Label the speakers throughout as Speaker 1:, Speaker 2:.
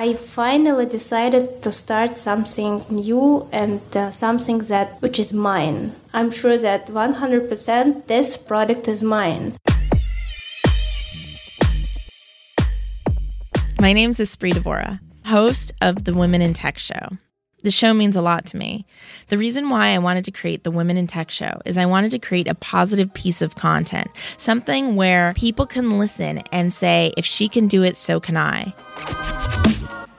Speaker 1: I finally decided to start something new and uh, something that which is mine. I'm sure that 100% this product is mine.
Speaker 2: My name is Espree Devora, host of the Women in Tech Show. The show means a lot to me. The reason why I wanted to create the Women in Tech Show is I wanted to create a positive piece of content, something where people can listen and say, if she can do it, so can I.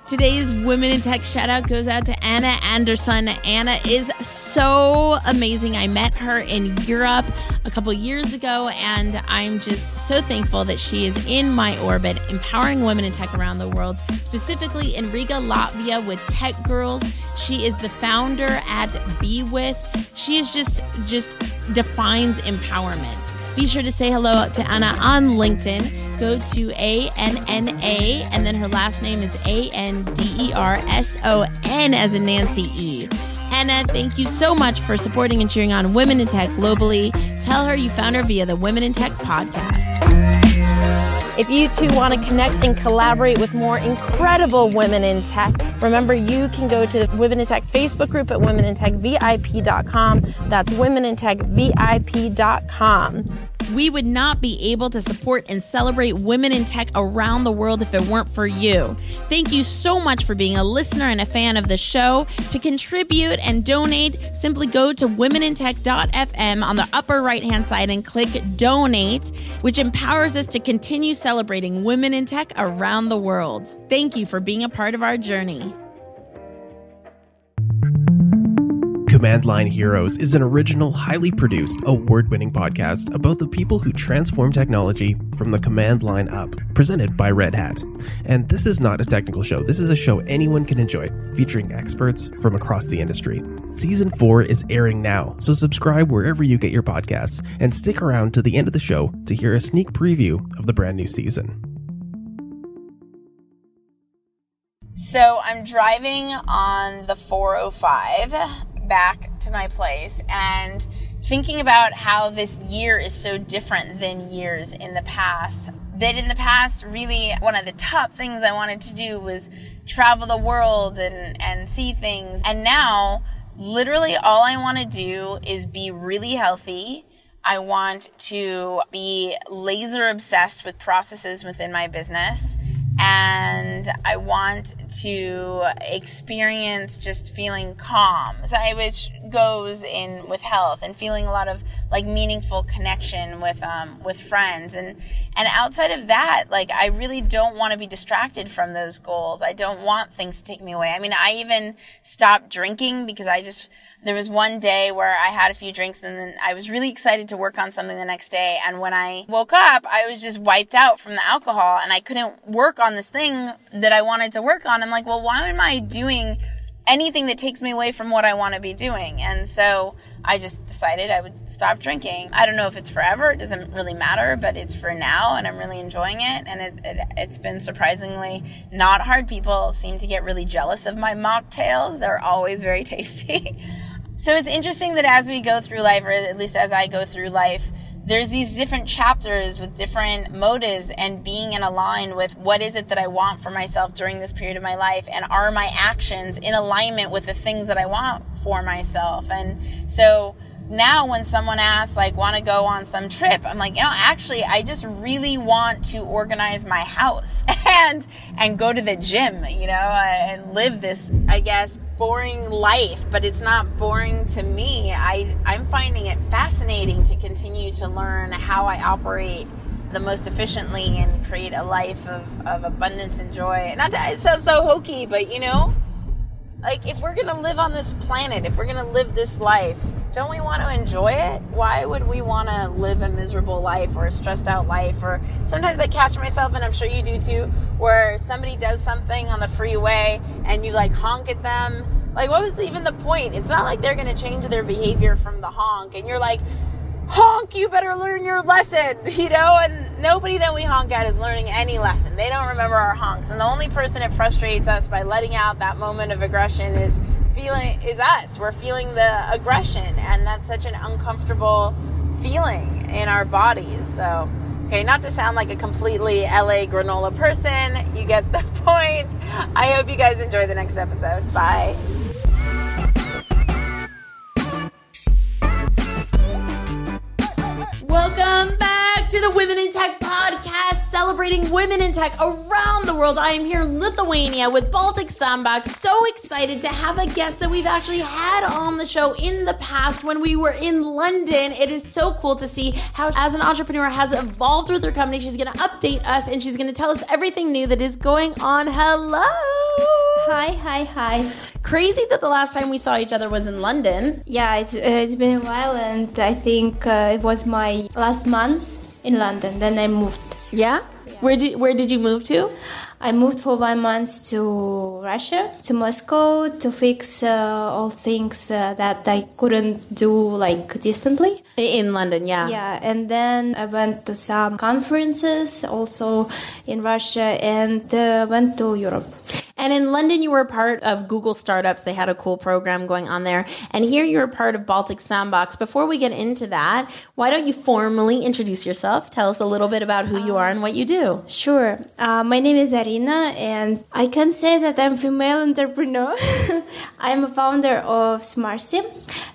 Speaker 2: Today's Women in Tech shout out goes out to Anna Anderson. Anna is so amazing. I met her in Europe a couple years ago, and I'm just so thankful that she is in my orbit, empowering women in tech around the world, specifically in Riga, Latvia, with Tech Girls. She is the founder at Be With. She is just just defines empowerment. Be sure to say hello to Anna on LinkedIn. Go to A N N A, and then her last name is A N D E R S O N as in Nancy E. Anna, thank you so much for supporting and cheering on women in tech globally. Tell her you found her via the Women in Tech podcast. If you too want to connect and collaborate with more incredible women in tech, remember you can go to the Women in Tech Facebook group at womenintechvip.com. That's womenintechvip.com. We would not be able to support and celebrate women in tech around the world if it weren't for you. Thank you so much for being a listener and a fan of the show. To contribute and donate, simply go to womenintech.fm on the upper right hand side and click donate, which empowers us to continue celebrating women in tech around the world. Thank you for being a part of our journey.
Speaker 3: Command Line Heroes is an original, highly produced, award winning podcast about the people who transform technology from the command line up, presented by Red Hat. And this is not a technical show, this is a show anyone can enjoy, featuring experts from across the industry. Season 4 is airing now, so subscribe wherever you get your podcasts and stick around to the end of the show to hear a sneak preview of the brand new season.
Speaker 2: So I'm driving on the 405 back to my place and thinking about how this year is so different than years in the past. That in the past, really, one of the top things I wanted to do was travel the world and, and see things. And now, literally, all I want to do is be really healthy. I want to be laser obsessed with processes within my business and I want to experience just feeling calm, so I, which goes in with health and feeling a lot of like meaningful connection with um, with friends and and outside of that, like I really don't want to be distracted from those goals. I don't want things to take me away. I mean, I even stopped drinking because I just there was one day where I had a few drinks and then I was really excited to work on something the next day. And when I woke up, I was just wiped out from the alcohol and I couldn't work on this thing that I wanted to work on. I'm like, well, why am I doing anything that takes me away from what I want to be doing? And so I just decided I would stop drinking. I don't know if it's forever, it doesn't really matter, but it's for now and I'm really enjoying it. And it, it, has been surprisingly not hard. People seem to get really jealous of my mocktails, they're always very tasty. So it's interesting that as we go through life, or at least as I go through life, there's these different chapters with different motives and being in align with what is it that I want for myself during this period of my life and are my actions in alignment with the things that I want for myself. And so now when someone asks like want to go on some trip i'm like you know actually i just really want to organize my house and and go to the gym you know uh, and live this i guess boring life. But it's not boring to me. I i'm finding it fascinating to continue to learn how i operate the most efficiently and create a life of, of abundance and joy. Not to, it sounds so hokey but you know like if we're gonna live on this planet if we're gonna live this life don't we want to enjoy it? Why would we want to live a miserable life or a stressed out life? Or sometimes I catch myself, and I'm sure you do too, where somebody does something on the freeway and you like honk at them Like, what was even the point? It's not like they're to change their behavior from the honk, and you're like, honk, you better learn your lesson, you know? And nobody that we honk at is learning any lesson. They don't remember our honks. And the only person it frustrates us by letting out that moment of aggression is feeling is us. We're feeling the aggression and that's such an uncomfortable feeling in our bodies. So Okay, not to sound like a completely LA granola person, you get the point. I hope you guys enjoy the next episode. Bye. Welcome back to the Women in Tech podcast, celebrating women in tech around the world. I am here in Lithuania with Baltic Sandbox. So excited to have a guest that we've actually had on the show in the past when we were in London. It is so cool to see how, as an entrepreneur, has evolved with her company. She's going to update us and she's going to tell us everything new that is going on. Hello.
Speaker 1: Hi, hi, hi.
Speaker 2: Crazy that the last time we saw each other was in London.
Speaker 1: Yeah, it's, uh, it's been a while, and I think uh, it was my last month in London. Then I moved.
Speaker 2: Yeah? Where did where did you move to?
Speaker 1: I moved for one month to Russia, to Moscow, to fix uh, all things uh, that I couldn't do like distantly.
Speaker 2: In London, yeah.
Speaker 1: Yeah, and then I went to some conferences also in Russia and uh, went to Europe.
Speaker 2: And in London, you were part of Google Startups. They had a cool program going on there. And here you're part of Baltic Sandbox. Before we get into that, why don't you formally introduce yourself? Tell us a little bit about who you are and what you do.
Speaker 1: Sure. Uh, my name is Arina, and I can say that I'm female entrepreneur. I'm a founder of Smarty.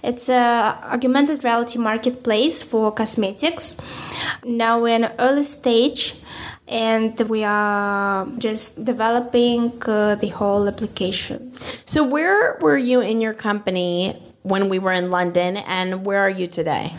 Speaker 1: It's a augmented reality marketplace for cosmetics. Now we're in early stage and we are just developing uh, the whole application.
Speaker 2: So, where were you in your company when we were in London, and where are you today?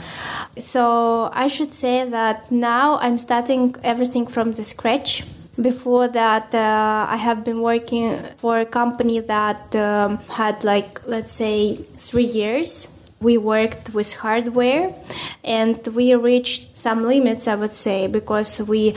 Speaker 1: So, I should say that now I'm starting everything from the scratch. Before that, uh, I have been working for a company that um, had, like, let's say, three years we worked with hardware and we reached some limits i would say because we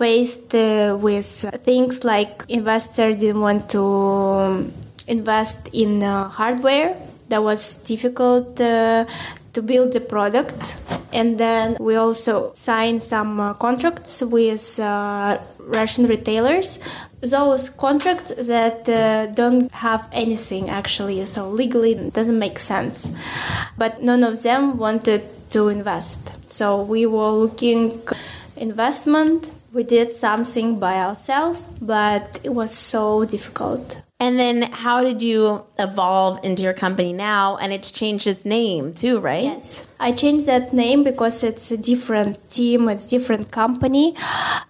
Speaker 1: faced uh, with things like investors didn't want to um, invest in uh, hardware. That was difficult uh, to build the product. And then we also signed some uh, contracts with uh, russian retailers. Those contracts that uh, don't have anything actually. So legally it doesn't make sense. But none of them wanted to invest. So we were looking investment we did something by ourselves but it was so difficult
Speaker 2: and then how did you evolve into your company now? And it's changed its name too, right?
Speaker 1: Yes. I changed that name because it's a different team, it's different company.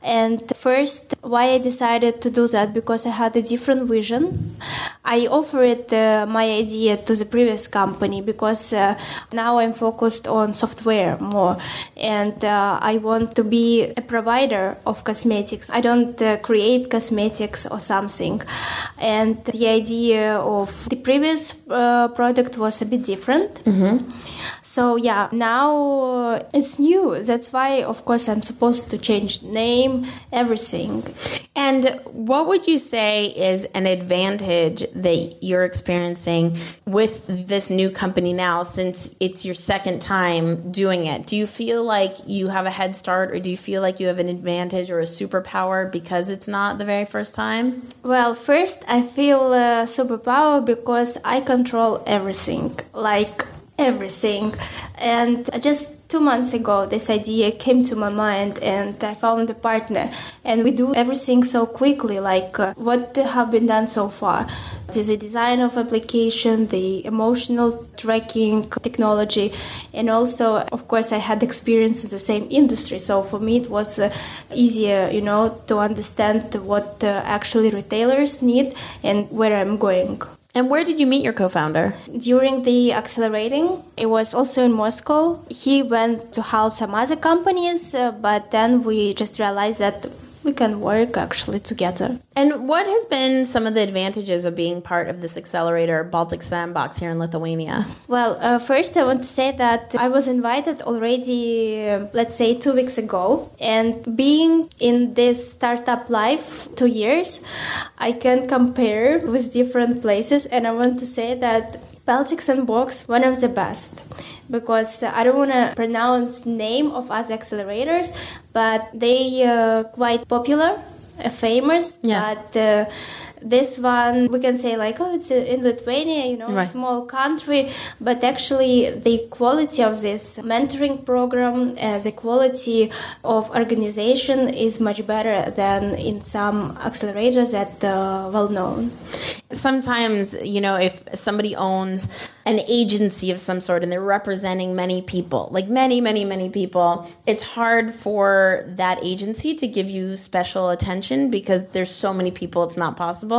Speaker 1: And first, why I decided to do that because I had a different vision. I offered uh, my idea to the previous company because uh, now I'm focused on software more, and uh, I want to be a provider of cosmetics. I don't uh, create cosmetics or something, and the idea of the previous uh, product was a bit different.
Speaker 2: Mm-hmm.
Speaker 1: So yeah, now uh, it's new. That's why, of course, I'm supposed to change name, everything.
Speaker 2: And what would you say is an advantage that you're experiencing with this new company now since it's your second time doing it? Do you feel like you have a head start or do you feel like you have an advantage or a superpower because it's not the very first time?
Speaker 1: Well, first, I feel a superpower because I control everything. Like, everything. And just two months ago, this idea came to my mind, and I found a partner. And we do everything so quickly, like uh, what have been done so far. There's the design of application, the emotional tracking technology, and also, of course, I had experience in the same industry. So for me, it was uh, easier, you know, to understand what uh, actually retailers need and where I'm going.
Speaker 2: And where did you meet your co founder?
Speaker 1: During the accelerating, it was also in Moscow. He went to help some other companies, uh, but then we just realized that we can work actually together.
Speaker 2: And what has been some of the advantages of being part of this accelerator, Baltic Sandbox, here in Lithuania?
Speaker 1: Well, uh, first I want to say that I was invited already, uh, let's say, two weeks ago. And being in this startup life two years, I can compare with different places. And I want to say that Baltic Sandbox, one of the best because I don't want to pronounce name of other accelerators, but they uh, quite popular, uh, famous.
Speaker 2: Yeah.
Speaker 1: But uh, this one we can say like oh it's in Lithuania, you know,
Speaker 2: Right.
Speaker 1: small country, but actually the quality of this mentoring program, uh, the quality of organization is much better than in some accelerators that uh, well known.
Speaker 2: Sometimes, you know, if somebody owns an agency of some sort and they're representing many people, like many, many, many people, it's hard for that agency to give you special attention because there's so many people, it's not possible.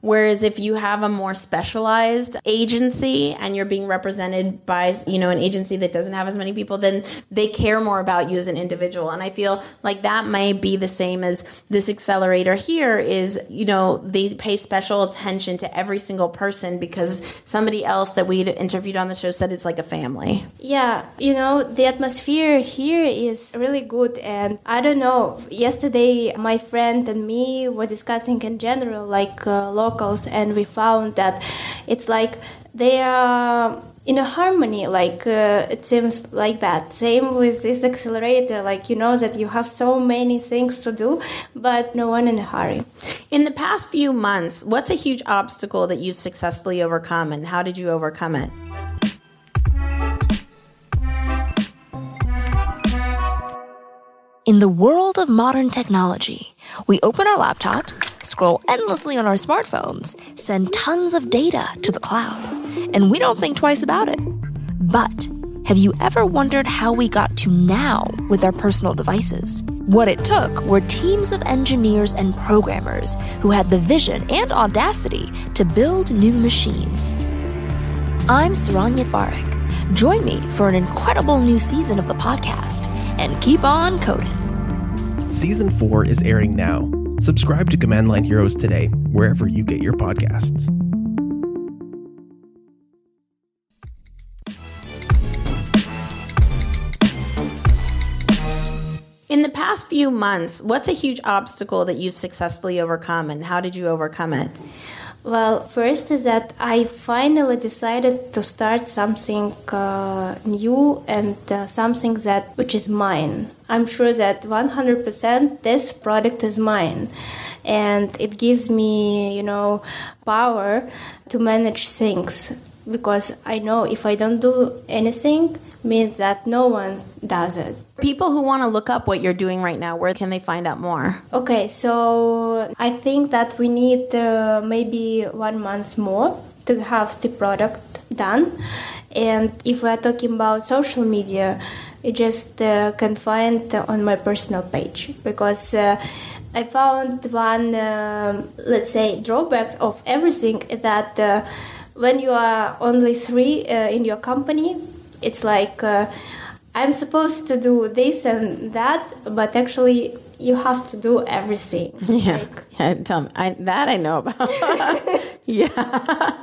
Speaker 2: Whereas if you have a more specialized agency and you're being represented by, you know, an agency that doesn't have as many people, then they care more about you as an individual. And I feel like that may be the same as this accelerator here is, you know, they pay special attention to every single person because somebody else that we interviewed on the show said it's like a family.
Speaker 1: Yeah, you know, the atmosphere here is really good. And I don't know, yesterday my friend and me were discussing in general, like uh, locals, and we found that it's like they are in a harmony like uh, it seems like that same with this accelerator like you know that you have so many things to do but no one in a hurry
Speaker 2: In the past few months, what's a huge obstacle that you've successfully overcome and how did you overcome it?
Speaker 4: In the world of modern technology, we open our laptops, scroll endlessly on our smartphones, send tons of data to the cloud, and we don't think twice about it. But have you ever wondered how we got to now with our personal devices? What it took were teams of engineers and programmers who had the vision and audacity to build new machines. I'm Saron Yitbarek. Join me for an incredible new season of the podcast and keep on coding.
Speaker 3: Season 4 is airing now. Subscribe to Command Line Heroes today, wherever you get your podcasts.
Speaker 2: In the past few months, what's a huge obstacle that you've successfully overcome and how did you overcome it?
Speaker 1: Well, first is that I finally decided to start something uh, new and uh, something that which is mine. I'm sure that 100% this product is mine, and it gives me, you know, power to manage things because I know if I don't do anything means that no one does it.
Speaker 2: People who want to look up what you're doing right now, where can they find out more?
Speaker 1: Okay, so I think that we need uh, maybe one month more to have the product done. And if we're talking about social media, you just uh, can find on my personal page because uh, I found one, um let's say, drawbacks of everything that uh, when you are only three uh, in your company, it's like uh, I'm supposed to do this and that, but actually you have to do everything.
Speaker 2: Yeah,
Speaker 1: Like,
Speaker 2: yeah. Tell me I, that I know about. yeah,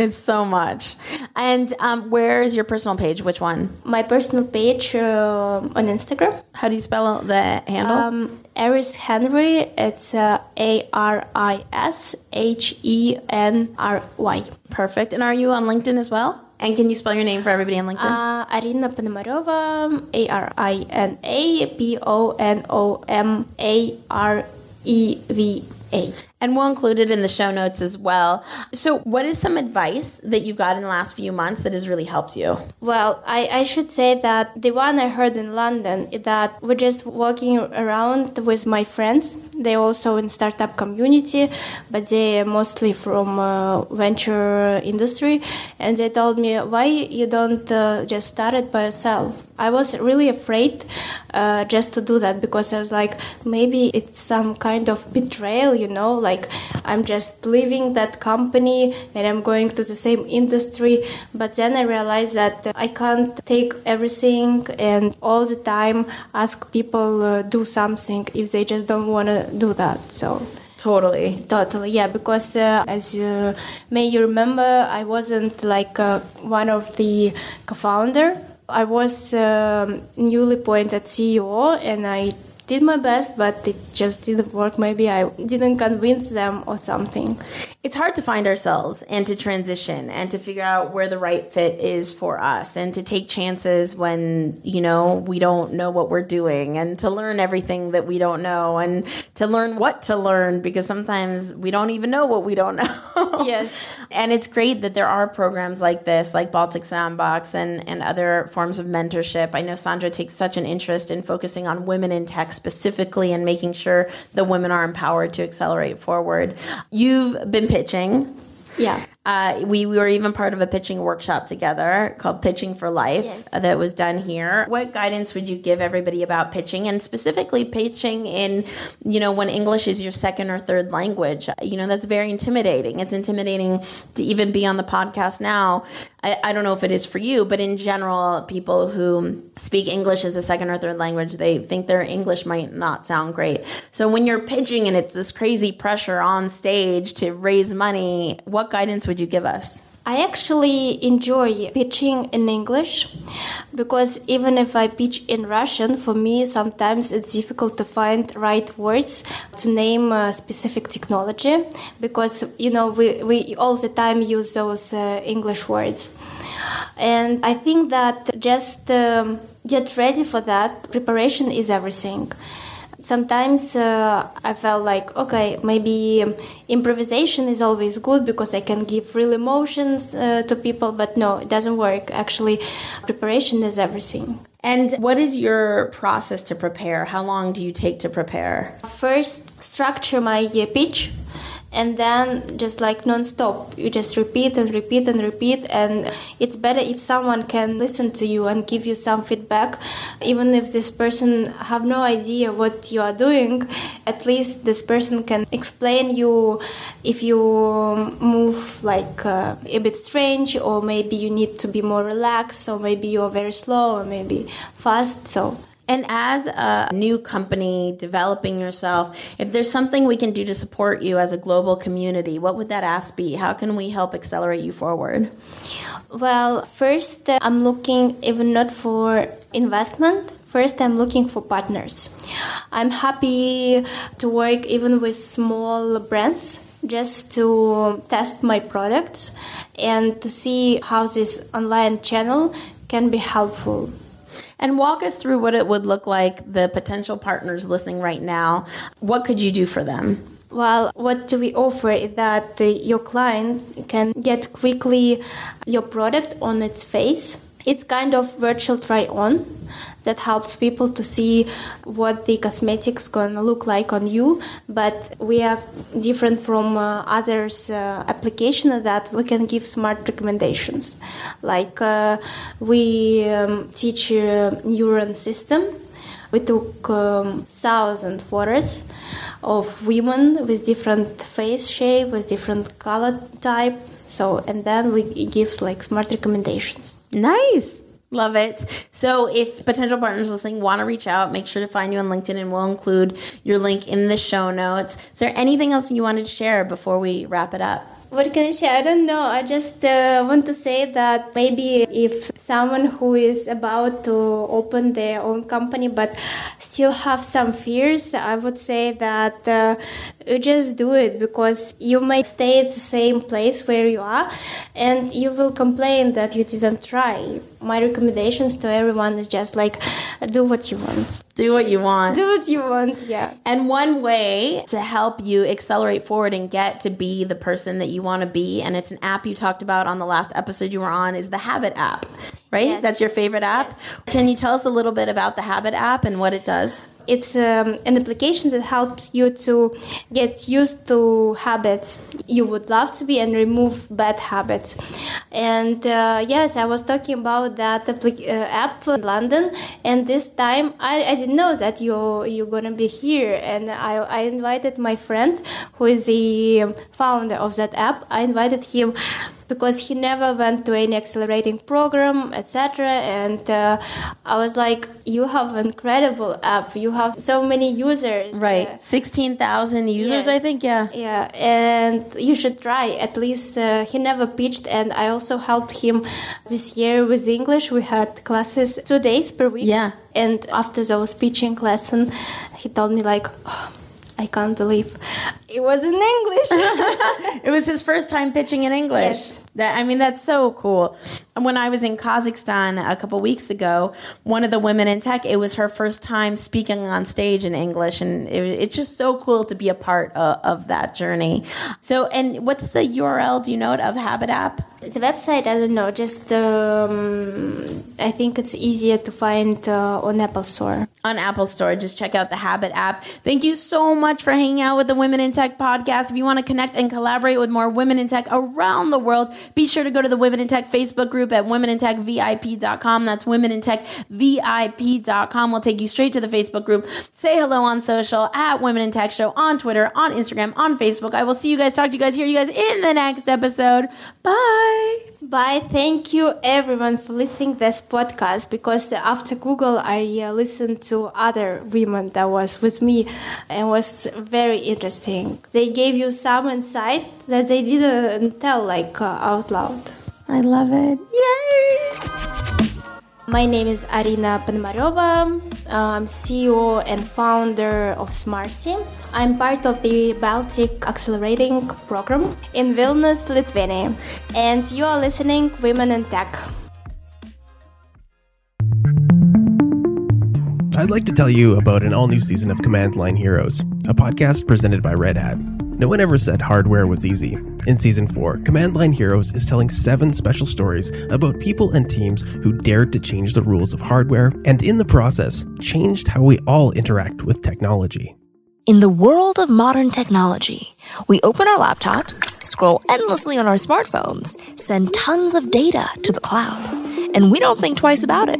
Speaker 2: it's so much. And um, where is your personal page? Which one?
Speaker 1: my personal page uh, on Instagram.
Speaker 2: How do you spell the handle?
Speaker 1: Um, Aris Henry. It's uh, A R I S H E N R Y.
Speaker 2: Perfect. And are you on LinkedIn as well? And can you spell your name for everybody on LinkedIn?
Speaker 1: Uh, Arina Ponomareva. A R I N A P O N O M A R E V A.
Speaker 2: and we'll include it in the show notes as well. So, what is some advice that you've got in the last few months that has really helped you?
Speaker 1: Well, I, I should say that the one I heard in London is that we're just walking around with my friends. They're also in startup community, but they're mostly from uh, venture industry, and they told me why you don't uh, just start it by yourself. I was really afraid uh, just to do that because I was like maybe it's some kind of betrayal, you know, like like I'm just leaving that company and I'm going to the same industry. But then I realized that I can't take everything and all the time ask people uh, do something if they just don't want to do that. So
Speaker 2: Totally.
Speaker 1: Totally, yeah. Because uh, as you may you remember, I wasn't like uh, one of the co-founder. I was um, newly appointed CEO, and I did my best, but it just didn't work. Maybe I didn't convince them or something.
Speaker 2: It's hard to find ourselves and to transition and to figure out where the right fit is for us and to take chances when, you know, we don't know what we're doing and to learn everything that we don't know and to learn what to learn because sometimes we don't even know what we don't know.
Speaker 1: Yes.
Speaker 2: And it's great that there are programs like this, like Baltic Sandbox and, and other forms of mentorship. I know Sandra takes such an interest in focusing on women in tech specifically and making sure the women are empowered to accelerate forward. You've been pitching.
Speaker 1: Yeah.
Speaker 2: Uh, we, we were even part of a pitching workshop together called Pitching for Life
Speaker 1: Yes.
Speaker 2: uh, that was done here. What guidance would you give everybody about pitching and specifically pitching in, you know, when English is your second or third language? You know, that's very intimidating. It's intimidating to even be on the podcast now. I, I don't know if it is for you, but in general, people who speak English as a second or third language, they think their English might not sound great. So when you're pitching and it's this crazy pressure on stage to raise money, what guidance would you give us?
Speaker 1: I actually enjoy pitching in English because even if I pitch in Russian, for me sometimes it's difficult to find right words to name a specific technology because you know we, we all the time use those uh, English words. And I think that just um, get ready for that. Preparation is everything sometimes uh, I felt like okay maybe um, improvisation is always good because I can give real emotions uh, to people but no it doesn't work actually preparation is everything
Speaker 2: And what is your process to prepare? How long do you take to prepare?
Speaker 1: first structure my uh, pitch and then just like non-stop. You just repeat and repeat and repeat. And it's better if someone can listen to you and give you some feedback. Even if this person have no idea what you are doing at least this person can explain you if you move like uh, a bit strange or maybe you need to be more relaxed or maybe you're very slow or maybe fast. So
Speaker 2: And as a new company developing yourself, if there's something we can do to support you as a global community, what would that ask be? How can we help accelerate you forward?
Speaker 1: Well, first, uh, I'm looking even not for investment. First, I'm looking for partners. I'm happy to work even with small brands just to test my products and to see how this online channel can be helpful.
Speaker 2: And walk us through what it would look like, the potential partners listening right now. What could you do for them?
Speaker 1: Well, what do we offer is that your client can get quickly your product on its face. It's kind of virtual try on that helps people to see what the cosmetics gonna look like on you. But we are different from uh, others uh, application that we can give smart recommendations. Like uh, we um, teach uh, neuron system we took um, thousand photos of women with different face shape, with different color type. So, and then we give like smart recommendations.
Speaker 2: Nice. Love it. So, if potential partners listening want to reach out, make sure to find you on LinkedIn and we'll include your link in the show notes. Is there anything else you wanted to share before we wrap it up?
Speaker 1: What can I share? I don't know. I just uh, want to say that maybe if someone who is about to open their own company but still have some fears, I would say that uh, you just do it because you may stay at the same place where you are and you will complain that you didn't try. My recommendations to everyone is just like do what you want.
Speaker 2: Do what you want.
Speaker 1: Do what you want, yeah.
Speaker 2: And one way to help you accelerate forward and get to be the person that you want to be, and it's an app you talked about on the last episode you were on, is the Habit app, right?
Speaker 1: Yes.
Speaker 2: That's your favorite app.
Speaker 1: Yes.
Speaker 2: Can you tell us a little bit about the Habit app and what it does?
Speaker 1: It's um, an application that helps you to get used to habits you would love to be and remove bad habits. And uh, yes, I was talking about that uh, app in London, and this time I, I didn't know that you you're gonna be here, and I, I invited my friend who is the founder of that app. I invited him because he never went to any accelerating program, etc. And uh, I was like, "You have an incredible app. You have so many users.
Speaker 5: Right, sixteen thousand users,
Speaker 1: Yes.
Speaker 5: I think. Yeah.
Speaker 1: yeah, and you should try. At least uh, he never pitched, and I also helped him this year with English. We had classes two days per week.
Speaker 5: Yeah.
Speaker 1: And after those pitching lesson, he told me like, "Oh, I can't believe it was in English.
Speaker 5: It was his first time pitching in English.
Speaker 1: Yes.
Speaker 5: That I mean, that's so cool. And when I was in Kazakhstan a couple weeks ago, one of the women in tech, it was her first time speaking on stage in English, and it, it's just so cool to be a part of, of that journey. So, and what's the URL? Do you know it of Habit App?
Speaker 1: A website. I don't know. Just um, I think it's easier to find uh, on Apple Store.
Speaker 5: on Apple Store. Just check out the Habit app. Thank you so much for hanging out with the Women in Tech podcast. If you want to connect and collaborate with more women in tech around the world, be sure to go to the Women in Tech Facebook group at womenintechvip.com. That's womenintechvip.com. We'll take you straight to the Facebook group. Say hello on social at Women in Tech Show on Twitter, on Instagram, on Facebook. I will see you guys, talk to you guys, hear you guys in the next episode. Bye.
Speaker 1: Bye. Thank you everyone for listening this podcast because after Google I uh, listened to other women that was with me and was very interesting. They gave you some insight that they didn't tell like uh, out loud.
Speaker 5: I love it. Yay.
Speaker 1: My name is Arina Ponomareva. I'm CEO and founder of Smarcy. I'm part of the Baltic Accelerating Program in Vilnius, Lithuania. And you are listening Women in Tech.
Speaker 3: I'd like to tell you about an all new season of Command Line Heroes, a podcast presented by Red Hat. No one ever said hardware was easy. In season 4, Command Line Heroes is telling seven special stories about people and teams who dared to change the rules of hardware and, in the process, changed how we all interact with technology.
Speaker 4: In the world of modern technology, we open our laptops, scroll endlessly on our smartphones, send tons of data to the cloud, and we don't think twice about it.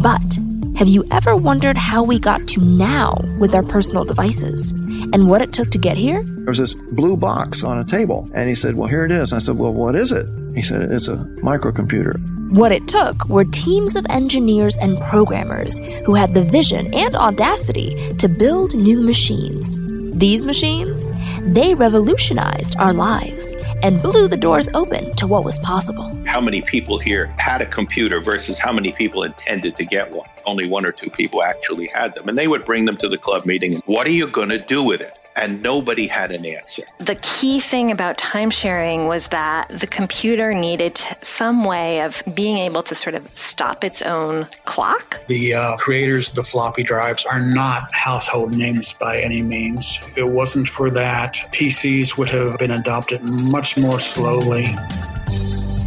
Speaker 4: But have you ever wondered how we got to now with our personal devices and what it took to get here?
Speaker 6: There was this blue box on a table, and he said, Well, here it is. I said, Well, what is it? He said, It's a microcomputer.
Speaker 4: What it took were teams of engineers and programmers who had the vision and audacity to build new machines. These machines, they revolutionized our lives and blew the doors open to what was possible.
Speaker 7: how many people here had a computer versus how many people intended to get one. Only one or two people actually had them. And they would bring them to the club meeting. and, What are you going to do with it? And nobody had an answer.
Speaker 8: The key thing about time sharing was that the computer needed some way of being able to sort of stop its own clock.
Speaker 9: The uh, creators of the floppy drives are not household names by any means. If it wasn't for that, PCs would have been adopted much more slowly.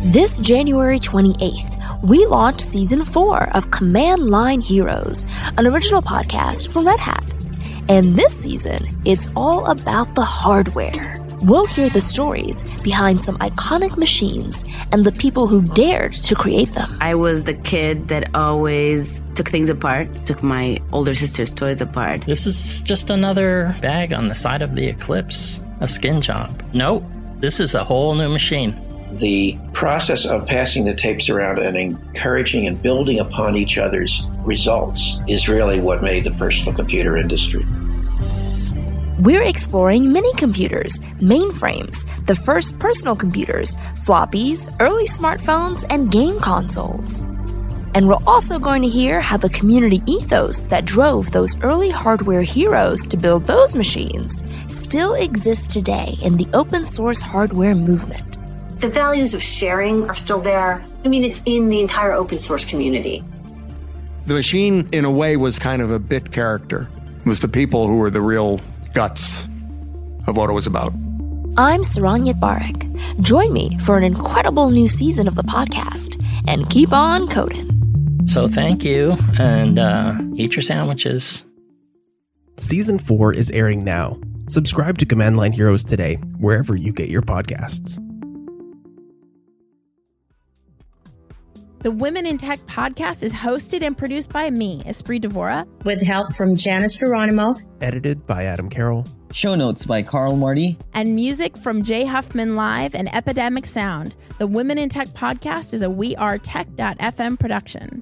Speaker 4: This January 28th, we launched season four of Command Line Heroes, an original podcast from Red Hat. And this season, it's all about the hardware. We'll hear the stories behind some iconic machines and the people who dared to create them.
Speaker 10: I was the kid that always took things apart, took my older sister's toys apart.
Speaker 11: This is just another bag on the side of the Eclipse, a skin job. Nope, this is a whole new machine.
Speaker 12: The process of passing the tapes around and encouraging and building upon each other's results is really what made the personal computer industry.
Speaker 4: We're exploring mini computers, mainframes, the first personal computers, floppies, early smartphones, and game consoles. And we're also going to hear how the community ethos that drove those early hardware heroes to build those machines still exists today in the open source hardware movement.
Speaker 13: The values of sharing are still there. I mean, it's in the entire open source community.
Speaker 6: The machine, in a way, was kind of a bit character. It was the people who were the real guts of what it was about.
Speaker 4: I'm Saron Yitbarek. Join me for an incredible new season of the podcast and keep on coding.
Speaker 11: So thank you, and uh, eat your sandwiches.
Speaker 3: Season 4 is airing now. Subscribe to Command Line Heroes today, wherever you get your podcasts.
Speaker 5: The Women in Tech podcast is hosted and produced by me, Espree Devora,
Speaker 14: with help from Janice Geronimo,
Speaker 3: edited by Adam Carroll,
Speaker 15: show notes by Carl Marty,
Speaker 5: and music from Jay Huffman Live and Epidemic Sound. The Women in Tech podcast is a We Are Tech.fm production.